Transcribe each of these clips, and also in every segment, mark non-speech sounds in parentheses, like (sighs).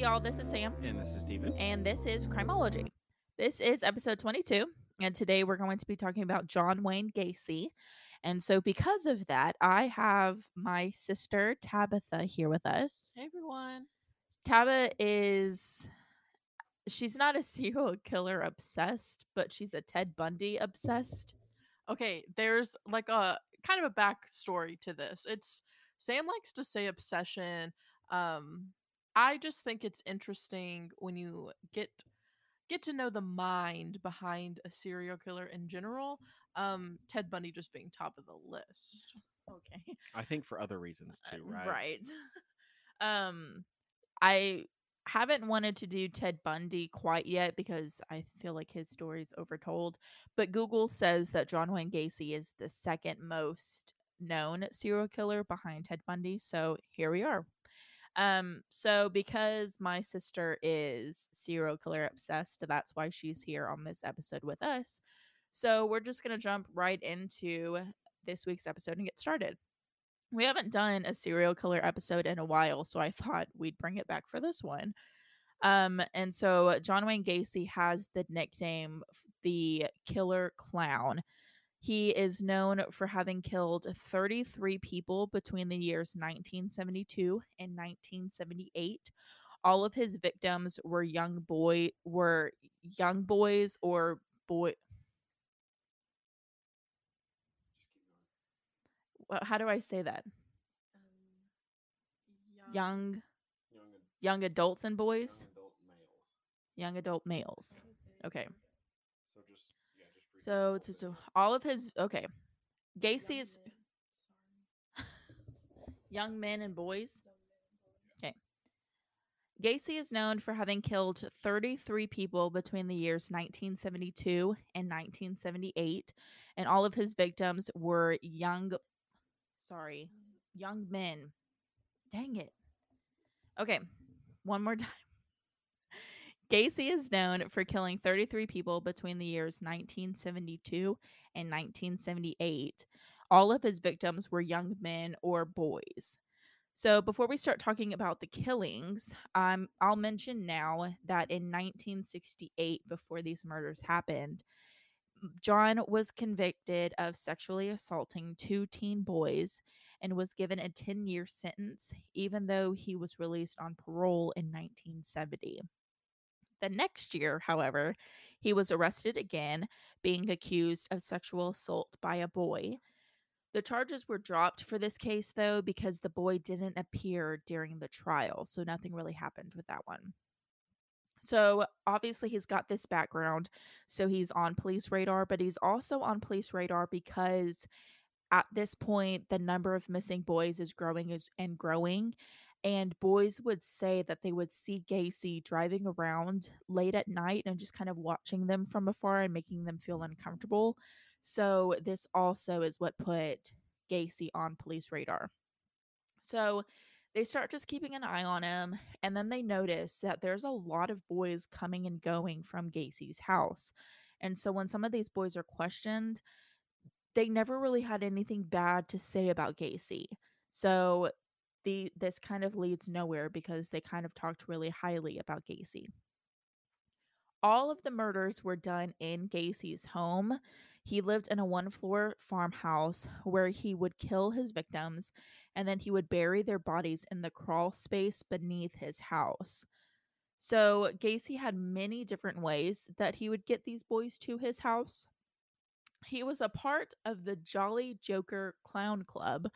Hey, y'all, this is Sam, And this is Steven. and this is Crimology. This is episode 22, and today we're going to be talking about John Wayne Gacy. And so, because of that, I have my sister Tabitha here with us. Hey everyone. Tabitha is. She's not a (laughs) serial killer obsessed, but she's a Ted Bundy obsessed. Okay, there's like a kind of a backstory to this. It's Sam likes to say obsession. Um, I just think it's interesting when you get get to know the mind behind a serial killer in general. Um, Ted Bundy just being top of the list. Okay. (laughs) I think for other reasons Uh, too, right? Right. (laughs) um, I haven't wanted to do Ted Bundy quite yet because I feel like his story is overtold. But Google says that John Wayne Gacy is the second most known serial killer behind Ted Bundy. So here we are. Um, so because my sister is serial killer obsessed, that's why she's here on this episode with us. So we're just gonna jump right into this week's episode and get started. We haven't done a serial killer episode in a while, so I thought we'd bring it back for this one. Um, and so John Wayne Gacy has the nickname the Killer Clown. He is known for having killed 33 people between the years 1972 and 1978. All of his victims were young boy were young boys or boy wha- how do I say that? Um, young Young, young adults and boys, adult males. young adult males. Okay. So just yeah, just So, so, so all of his okay. Gacy is (laughs) young men and boys. Okay. Gacy is known for having killed 33 people between the years 1972 and 1978, and all of his victims were young, sorry, young men. Dang it. Okay, one more (laughs) time. Gacy is known for killing 33 people between the years 1972 and 1978. All of his victims were young men or boys. So before we start talking about the killings, um, I'll mention now that in 1968, before these murders happened, John was convicted of sexually assaulting two teen boys and was given a 10 year sentence, even though he was released on parole in 1970. The next year, however, he was arrested again, being accused of sexual assault by a boy. The charges were dropped for this case, though, because the boy didn't appear during the trial. So nothing really happened with that one. So obviously, he's got this background. So he's on police radar, but he's also on police radar because at this point, the number of missing boys is growing is, and growing. And boys would say that they would see Gacy driving around late at night and just kind of watching them from afar and making them feel uncomfortable. So, this also is what put Gacy on police radar. So, they start just keeping an eye on him. And then they notice that there's a lot of boys coming and going from Gacy's house. And so, when some of these boys are questioned, they never really had anything bad to say about Gacy. So the this kind of leads nowhere because they kind of talked really highly about Gacy. All of the murders were done in Gacy's home. He lived in a one-floor farmhouse where he would kill his victims and then he would bury their bodies in the crawl space beneath his house. So Gacy had many different ways that he would get these boys to his house he was a part of the Jolly Joker Clown Club,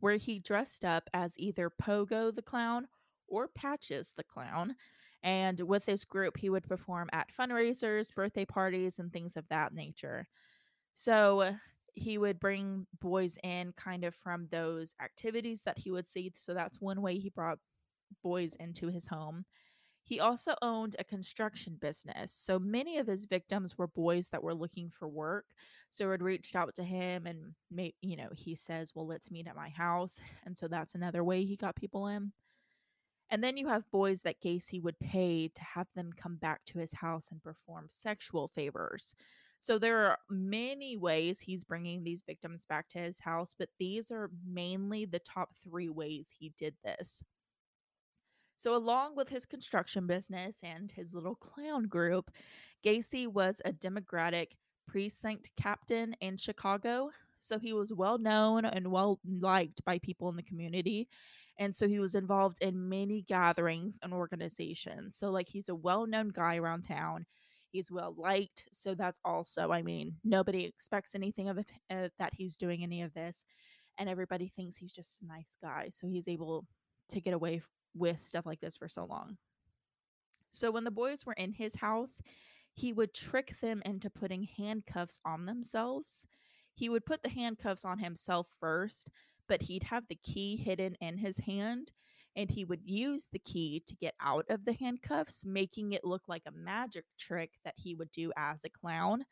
where he dressed up as either Pogo the Clown or Patches the Clown. And with this group, he would perform at fundraisers, birthday parties, and things of that nature. So he would bring boys in kind of from those activities that he would see. So that's one way he brought boys into his home. He also owned a construction business. So many of his victims were boys that were looking for work. So had reached out to him and may, you know, he says, "Well, let's meet at my house." And so that's another way he got people in. And then you have boys that Gacy would pay to have them come back to his house and perform sexual favors. So there are many ways he's bringing these victims back to his house, but these are mainly the top 3 ways he did this. So, along with his construction business and his little clown group, Gacy was a Democratic precinct captain in Chicago. So, he was well known and well liked by people in the community. And so, he was involved in many gatherings and organizations. So, like, he's a well known guy around town. He's well liked. So, that's also, I mean, nobody expects anything of it, uh, that he's doing any of this. And everybody thinks he's just a nice guy. So, he's able to get away with stuff like this for so long. So when the boys were in his house, he would trick them into putting handcuffs on themselves. He would put the handcuffs on himself first, but he'd have the key hidden in his hand and he would use the key to get out of the handcuffs, making it look like a magic trick that he would do as a clown.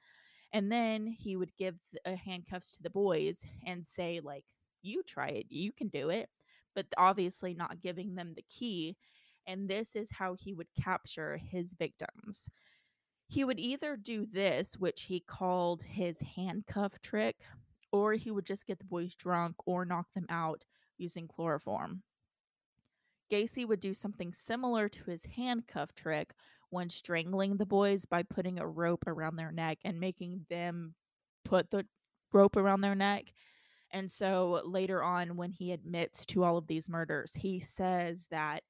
And then he would give the uh, handcuffs to the boys and say, like, you try it, you can do it but obviously not giving them the key. And this is how he would capture his victims. He would either do this, which he called his handcuff trick, or he would just get the boys drunk or knock them out using chloroform. Gacy would do something similar to his handcuff trick when strangling the boys by putting a rope around their neck and making them put the rope around their neck and so later on, when he admits to all of these murders, he says that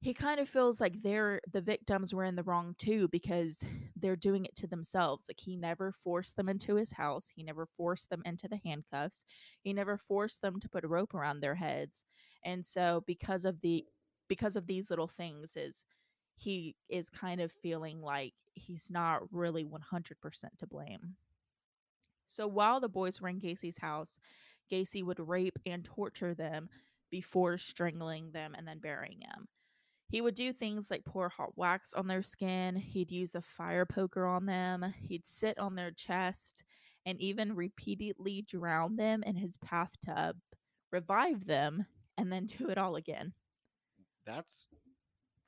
he kind of feels like they're the victims were in the wrong too because they're doing it to themselves. Like he never forced them into his house, he never forced them into the handcuffs, he never forced them to put a rope around their heads. And so because of the because of these little things is he is kind of feeling like he's not really 100% to blame. So while the boys were in Gacy's house, Gacy would rape and torture them before strangling them and then burying them. He would do things like pour hot wax on their skin, he'd use a fire poker on them, he'd sit on their chest, and even repeatedly drown them in his bathtub, revive them, and then do it all again. That's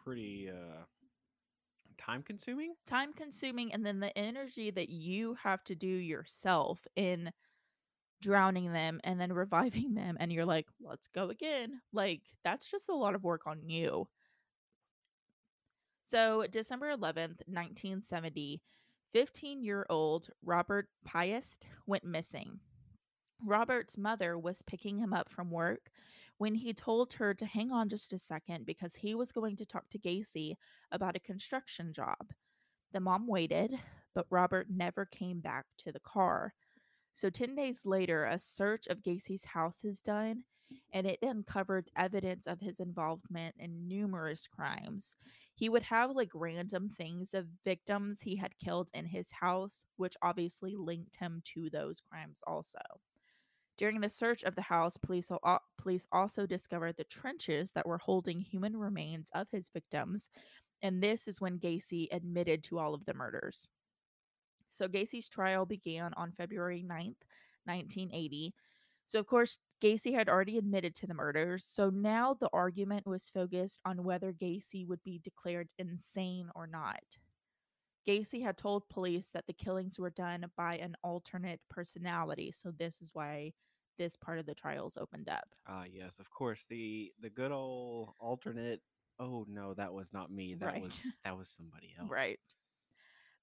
pretty uh time consuming. Time consuming, and then the energy that you have to do yourself in drowning them and then (laughs) reviving them, and you're like, let's go again. Like, that's just a lot of work on you. So, December 11th, 1970, 15 year old Robert Piest went missing. Robert's mother was picking him up from work when he told her to hang on just a second because he was going to talk to Gacy about a construction job. The mom waited, but Robert never came back to the car. So, 10 days later, a search of Gacy's house is done and it uncovered evidence of his involvement in numerous crimes. He would have like random things of victims he had killed in his house, which obviously linked him to those crimes also. During the search of the house, police, police also discovered the trenches that were holding human remains of his victims, and this is when Gacy admitted to all of the murders. So Gacy's trial began on February 9th, 1980. So, of course, Gacy had already admitted to the murders. So now the argument was focused on whether Gacy would be declared insane or not. Gacy had told police that the killings were done by an alternate personality. So, this is why this part of the trials opened up. Ah, yes, of course. The the good old alternate. Oh no, that was not me. That Right. was that was somebody (laughs) else. Right.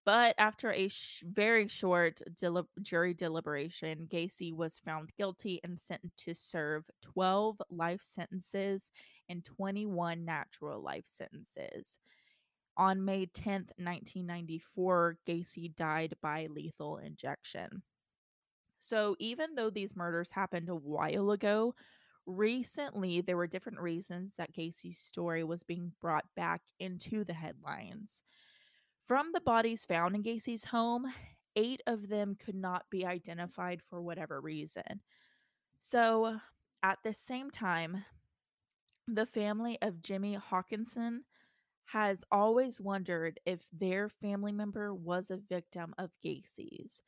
But after a sh- very short deli- jury deliberation, Gacy was found guilty and sentenced to serve 12 life sentences and 21 natural life sentences. On May 10th, 1994, Gacy died by lethal injection. So, even though these murders happened a while ago, recently there were different reasons that Gacy's story was being brought back into the headlines. From the bodies found in Gacy's home, eight of them could not be identified for whatever reason. So, at the same time, the family of Jimmy Haakenson has always wondered if their family member was a victim of Gacy's.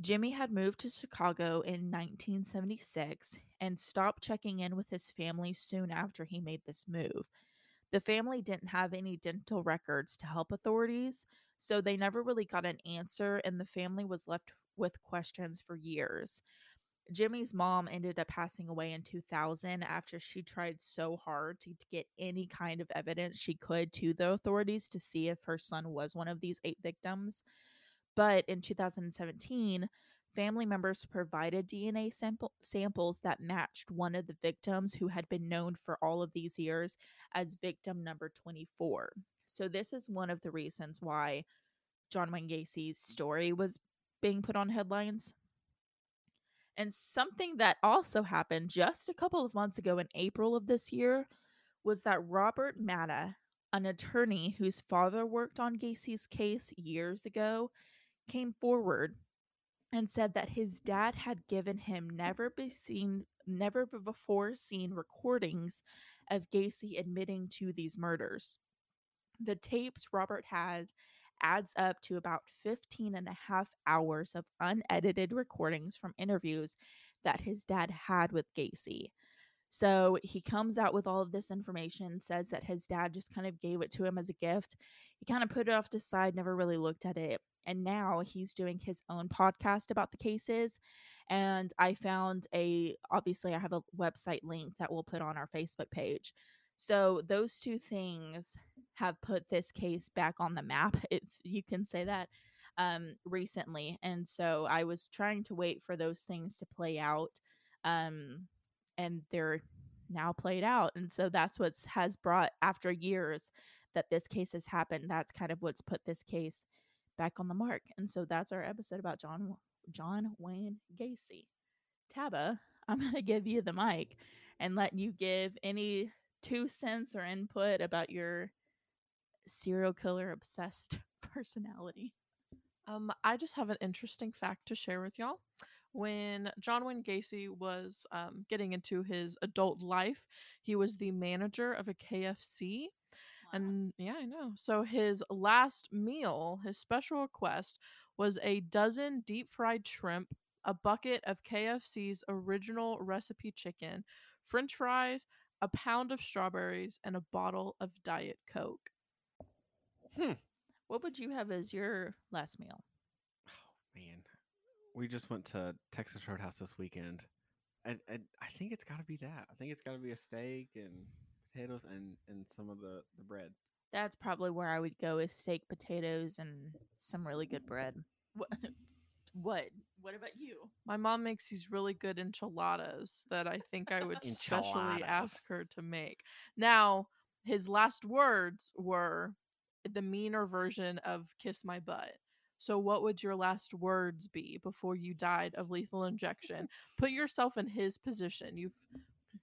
Jimmy had moved to Chicago in 1976 and stopped checking in with his family soon after he made this move. The family didn't have any dental records to help authorities, so they never really got an answer, and the family was left with questions for years. Jimmy's mom ended up passing away in 2000 after she tried so hard to, get any kind of evidence she could to the authorities to see if her son was one of these eight victims. But in 2017, family members provided DNA sample- samples that matched one of the victims who had been known for all of these years as victim number 24. So, this is one of the reasons why John Wayne Gacy's story was being put on headlines. And something that also happened just a couple of months ago in April of this year was that Robert Motta, an attorney whose father worked on Gacy's case years ago, came forward and said that his dad had given him never be seen never before seen recordings of Gacy admitting to these murders. The tapes Robert had adds up to about 15 and a half hours of unedited recordings from interviews that his dad had with Gacy. So he comes out with all of this information, says that his dad just kind of gave it to him as a gift. He kind of put it off to side, never really looked at it. And now he's doing his own podcast about the cases. And I found a, obviously, I have a website link that we'll put on our Facebook page. So those two things have put this case back on the map, (laughs) if you can say that, um, recently. And so I was trying to wait for those things to play out. Um, and they're now played out. And so that's what's has brought after years that this case has happened. That's kind of what's put this case back on the mark. And so that's our episode about John John Wayne Gacy. Taba, (laughs) I'm going to give you the mic and let you give any two cents or input about your serial killer obsessed (laughs) personality. Um, I just have an interesting fact to share with y'all. When John Wayne Gacy was um, getting into his adult life, he was the manager of a KFC. And yeah, I know. So his last meal, his special request, was a dozen deep fried shrimp, a bucket of KFC's original recipe chicken, french fries, a pound of strawberries, and a bottle of Diet Coke. Hmm. What would you have as your last meal? Oh man, we just went to Texas Roadhouse this weekend, and, and I think it's got to be that. I think it's got to be a steak and potatoes and and some of the the bread. That's probably where I would go is steak, potatoes, and some really good bread. What? (laughs) What? What about you? My mom makes these really good enchiladas that I think I would specially Enchiladas. ask her to make. Now, his last words were the meaner version of kiss my butt. So, what would your last words be before you died of lethal injection? (laughs) Put yourself in his position. You've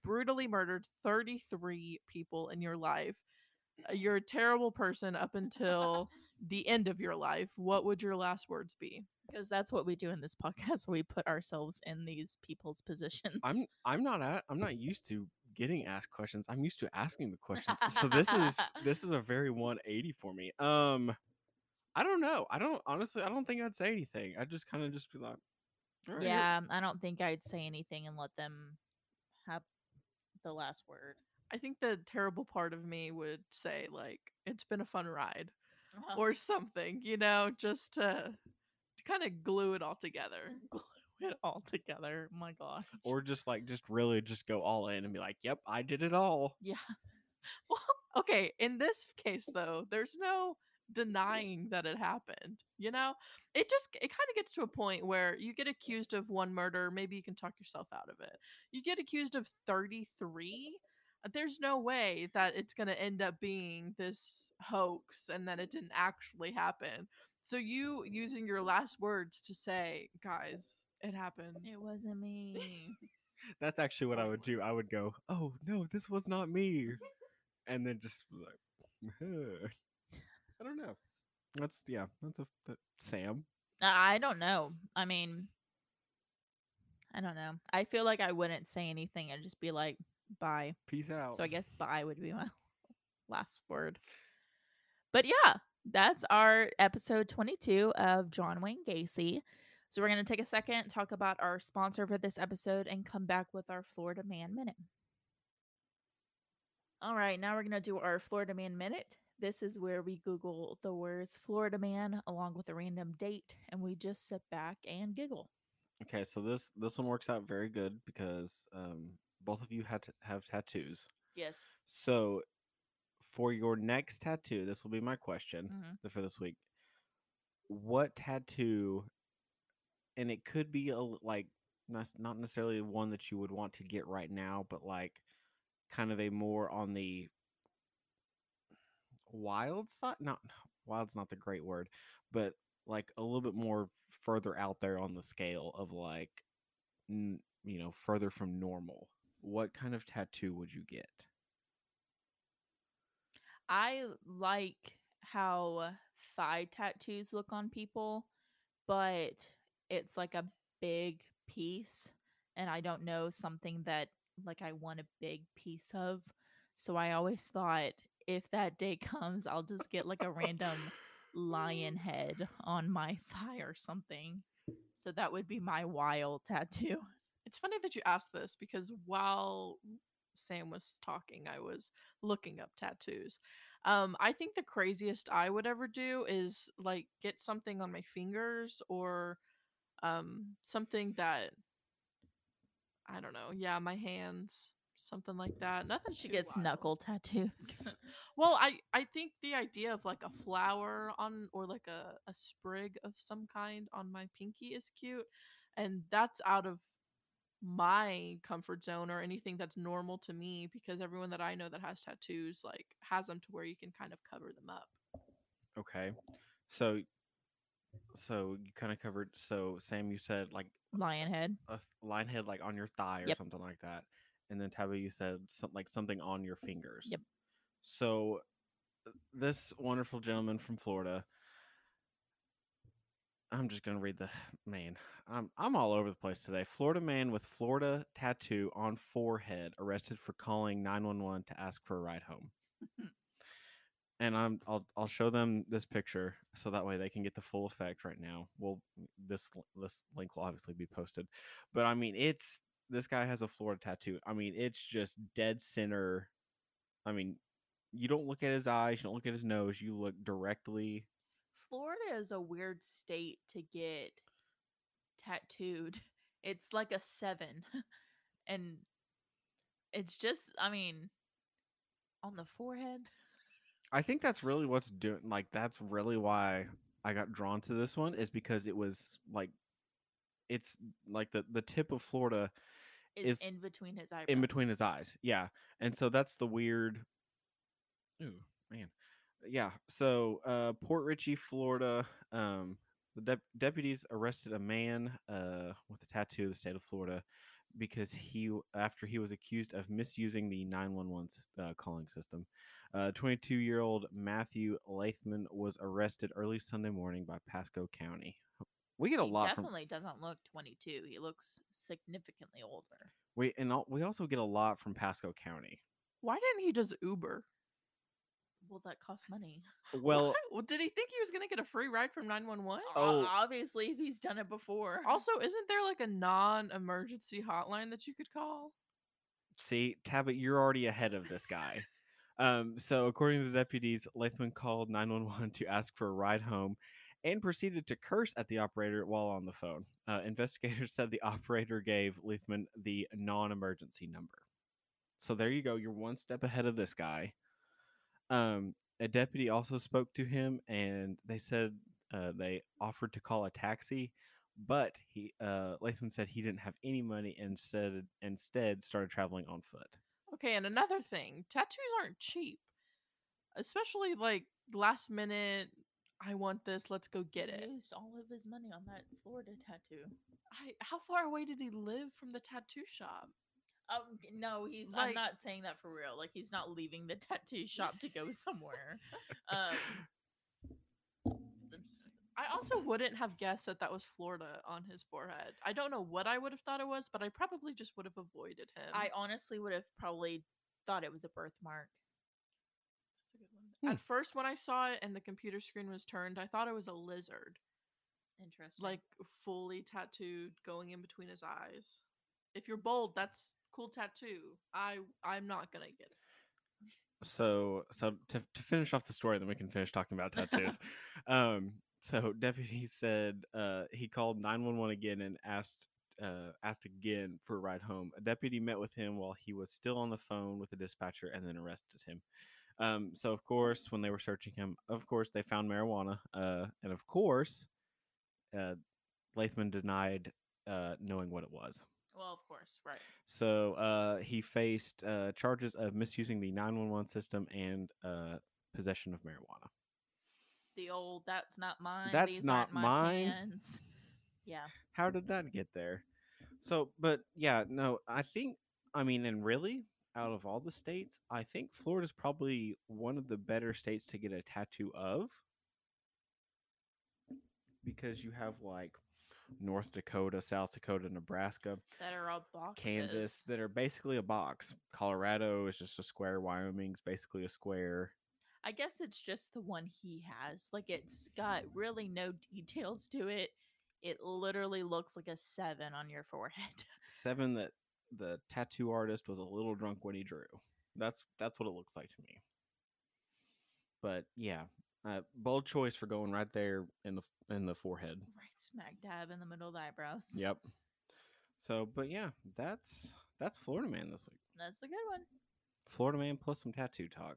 brutally murdered 33 people in your life. Uh, You're a terrible person up until (laughs) the end of your life. What would your last words be? Because that's what we do in this podcast. We put ourselves in these people's positions. I'm I'm not at, I'm not used to getting asked questions. I'm used to asking the questions. so this is (laughs) this is a very 180 for me. Um, I don't know. I don't honestly. I don't think I'd say anything. I'd just kind of just be like, "All right, here- yeah, I don't think I'd say anything and let them have the last word. I think the terrible part of me would say, like, it's been a fun ride Uh-huh. or something, you know, just to, to kind of glue it all together. (laughs) glue it all together. My gosh. or just like just really just go all in and be like, "Yep, I did it all." yeah. (laughs) Well, okay, in this case, though, there's no denying that it happened, you know? It just, it kind of gets to a point where you get accused of one murder, maybe you can talk yourself out of it. You get accused of 33. uh, There's no way that it's going to end up being this hoax and that it didn't actually happen. So you using your last words to say, guys, it happened. It wasn't me. (laughs) That's actually what I would do. I would go, "Oh no, this was not me," (laughs) and then just like, (laughs) I don't know. That's yeah. That's a that, Sam. I don't know. I mean, I don't know. I feel like I wouldn't say anything and just be like, bye. Peace out. So I guess bye would be my (laughs) last word. But yeah, that's our episode 22 of John Wayne Gacy. So we're going to take a second, talk about our sponsor for this episode, and come back with our Florida Man Minute. All right, now we're going to do our Florida Man Minute. This is where we Google the words Florida Man along with a random date, and we just sit back and giggle. Okay, so this this one works out very good because um, both of you had to have tattoos. Yes. So for your next tattoo, this will be my question hmm for this week. What tattoo? And it could be a like not not necessarily one that you would want to get right now, but like kind of a more on the wild side. Not wild's not the great word, but like a little bit more further out there on the scale of like n- you know further from normal. What kind of tattoo would you get? I like how thigh tattoos look on people, but it's like a big piece, and I don't know something that like I want a big piece of. So I always thought if that day comes, I'll just get like a random lion (laughs) head on my thigh or something. So that would be my wild tattoo. It's funny that you asked this because while Sam was talking, I was looking up tattoos. Um, I think the craziest I would ever do is like get something on my fingers or um something that I don't know. Yeah, my hands, something like that. Nothing She too gets wild. knuckle (laughs) tattoos. Well, (laughs) I I think the idea of like a flower on or like a a sprig of some kind on my pinky is cute, and that's out of my comfort zone or anything that's normal to me because everyone that I know that has tattoos like has them to where you can kind of cover them up. Okay, so so you kind of covered. So Sam, you said like lion head. a th- line head like on your thigh or Yep. something like that, and then Tabby, you said some, like something on your fingers. Yep. So uh, this wonderful gentleman from Florida. I'm just gonna read the (sighs) man. I'm I'm all over the place today. Florida man with Florida tattoo on forehead arrested for calling 911 to ask for a ride home. (laughs) and I'm I'll I'll show them this picture so that way they can get the full effect right now. Well, this this link will obviously be posted, but I mean it's this guy has a Florida tattoo. I mean it's just dead center. I mean you don't look at his eyes, you don't look at his nose, you look directly. Florida is a weird state to get tattooed. (laughs) It's like a seven. (laughs) and it's just, I mean, on the forehead. I think that's really what's doing. Like that's really why I got drawn to this one is because it was like it's like the the tip of Florida Is Is in between his eyes. in between his eyes. Yeah. And so that's the weird Ooh, man. Yeah. So uh Port Richey, Florida, um the dep- deputies arrested a man uh with a tattoo of the state of Florida because he after he was accused of misusing the 911 s- uh, calling system. Uh 22-year-old Matthew Lathman was arrested early Sunday morning by Pasco County. We get a He lot from definitely doesn't look 22. He looks significantly older. we and al- we also get a lot from Pasco County. Why didn't he just Uber? Well, that costs money. (laughs) Well, Well, did he think he was gonna get a free ride from 911? Oh. O- Obviously, if he's done it before. Also, isn't there like a non-emergency hotline that you could call? See, Tabit, you're already ahead of this guy. (laughs) um, so, according to the deputies, Lathman called 911 to ask for a ride home and proceeded to curse at the operator while on the phone. Uh, investigators (laughs) said the operator gave Lathman the non emergency number. So, there you go. You're one step ahead of this guy. Um, a deputy also spoke to him and they said uh, they offered to call a taxi. But he, uh, said he didn't have any money and said instead started traveling on foot. Okay, and another thing, tattoos aren't cheap. Especially like last minute, I want this, let's go get it. He used all of his money on that Florida tattoo. I, how far away did he live from the tattoo shop? Um, no, he's. Like- I'm not saying that for real. Like he's not leaving the tattoo (laughs) shop to go somewhere. (laughs) um, I also wouldn't have guessed that that was Florida on his forehead. I don't know what I would have thought it was, but I probably just would have avoided him. I honestly would have probably thought it was a birthmark. That's a good one. Hmm. At first, when I saw it and the computer screen was turned, I thought it was a lizard, Interesting. like fully tattooed, going in between his eyes. If you're bold, that's cool tattoo. I I'm not gonna get it. So, so to, to finish off the story, then we can finish talking about tattoos. (laughs) um, so (laughs) deputy said uh, he called 911 again and asked uh, asked again for a ride home. A deputy met with him while he was still on the phone with the dispatcher and then arrested him. Um, so of course, when they were searching him, of course they found marijuana, uh, and of course, uh, Lathman denied uh, knowing what it was. Well, of course, right. So uh, he faced uh, charges of misusing the 911 system and uh, possession of marijuana. The old "that's not mine." That's these not mine. plans." (laughs) Yeah. How did that get there? So, but yeah, no, I think, I mean, and really, out of all the states, I think Florida's probably one of the better states to get a tattoo of because you have like North Dakota, South Dakota, Nebraska, That are all boxes. Kansas that are basically a box. Colorado is just a square. Wyoming's basically a square. I guess it's just the one he has. Like it's got really no details to it. It literally looks like a seven on your forehead. Seven that the tattoo artist was a little drunk when he drew. That's that's what it looks like to me. But yeah, uh, bold choice for going right there in the in the forehead. right smack dab in the middle of the eyebrows. Yep. So, but yeah, that's that's Florida man this week. That's a good one. Florida man plus some tattoo talk.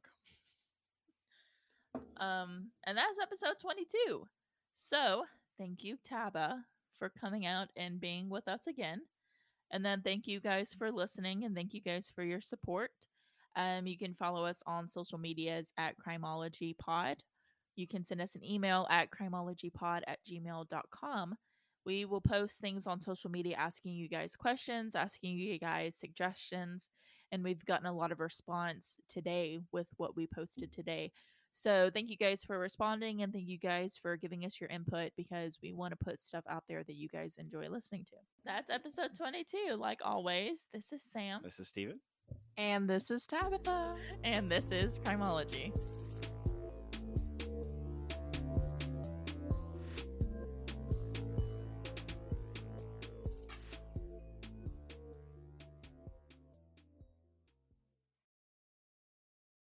Um, and that's episode 22. So thank you, Taba, for coming out and being with us again. And then thank you guys for listening and thank you guys for your support. Um, you can follow us on social medias at Crimology Pod. You can send us an email at crimologypod at gmail.com. We will post things on social media asking you guys questions, asking you guys suggestions, and we've gotten a lot of response today with what we posted today. So thank you guys for responding and thank you guys for giving us your input because we want to put stuff out there that you guys enjoy listening to. That's episode 22. Like always, this is Sam This is Steven. And this is Tabitha. and this is Crimology.